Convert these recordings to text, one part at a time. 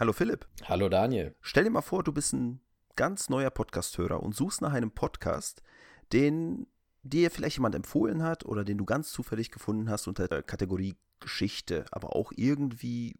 Hallo Philipp. Hallo Daniel. Stell dir mal vor, du bist ein ganz neuer Podcast-Hörer und suchst nach einem Podcast, den dir vielleicht jemand empfohlen hat oder den du ganz zufällig gefunden hast unter der Kategorie Geschichte, aber auch irgendwie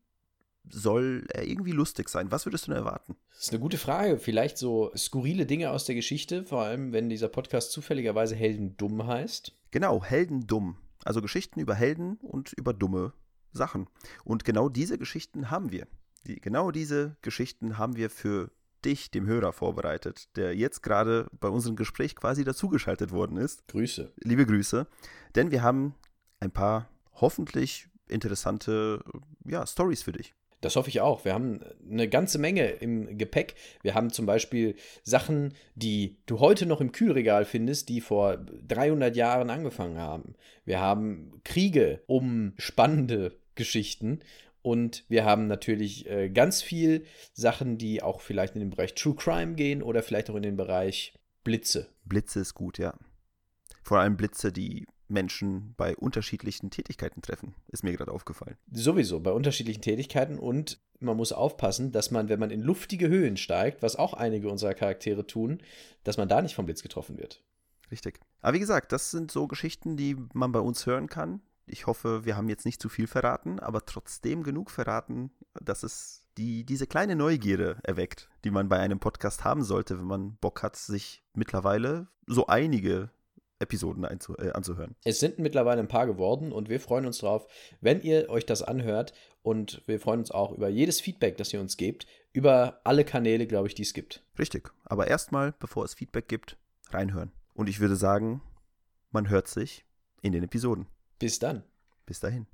soll er irgendwie lustig sein. Was würdest du denn erwarten? Das ist eine gute Frage. Vielleicht so skurrile Dinge aus der Geschichte, vor allem wenn dieser Podcast zufälligerweise Heldendumm heißt. Genau, Heldendumm. Also Geschichten über Helden und über dumme Sachen. Und genau diese Geschichten haben wir. Die, genau diese Geschichten haben wir für dich, dem Hörer, vorbereitet, der jetzt gerade bei unserem Gespräch quasi dazugeschaltet worden ist. Grüße. Liebe Grüße. Denn wir haben ein paar hoffentlich interessante ja, Stories für dich. Das hoffe ich auch. Wir haben eine ganze Menge im Gepäck. Wir haben zum Beispiel Sachen, die du heute noch im Kühlregal findest, die vor 300 Jahren angefangen haben. Wir haben Kriege um spannende Geschichten. Und wir haben natürlich äh, ganz viel Sachen, die auch vielleicht in den Bereich True Crime gehen oder vielleicht auch in den Bereich Blitze. Blitze ist gut, ja. Vor allem Blitze, die Menschen bei unterschiedlichen Tätigkeiten treffen, ist mir gerade aufgefallen. Sowieso, bei unterschiedlichen Tätigkeiten und man muss aufpassen, dass man, wenn man in luftige Höhen steigt, was auch einige unserer Charaktere tun, dass man da nicht vom Blitz getroffen wird. Richtig. Aber wie gesagt, das sind so Geschichten, die man bei uns hören kann. Ich hoffe, wir haben jetzt nicht zu viel verraten, aber trotzdem genug verraten, dass es die, diese kleine Neugierde erweckt, die man bei einem Podcast haben sollte, wenn man Bock hat, sich mittlerweile so einige Episoden äh, anzuhören. Es sind mittlerweile ein paar geworden und wir freuen uns drauf, wenn ihr euch das anhört und wir freuen uns auch über jedes Feedback, das ihr uns gebt, über alle Kanäle, glaube ich, die es gibt. Richtig. Aber erstmal, bevor es Feedback gibt, reinhören. Und ich würde sagen, man hört sich in den Episoden. Bis dann. Bis dahin.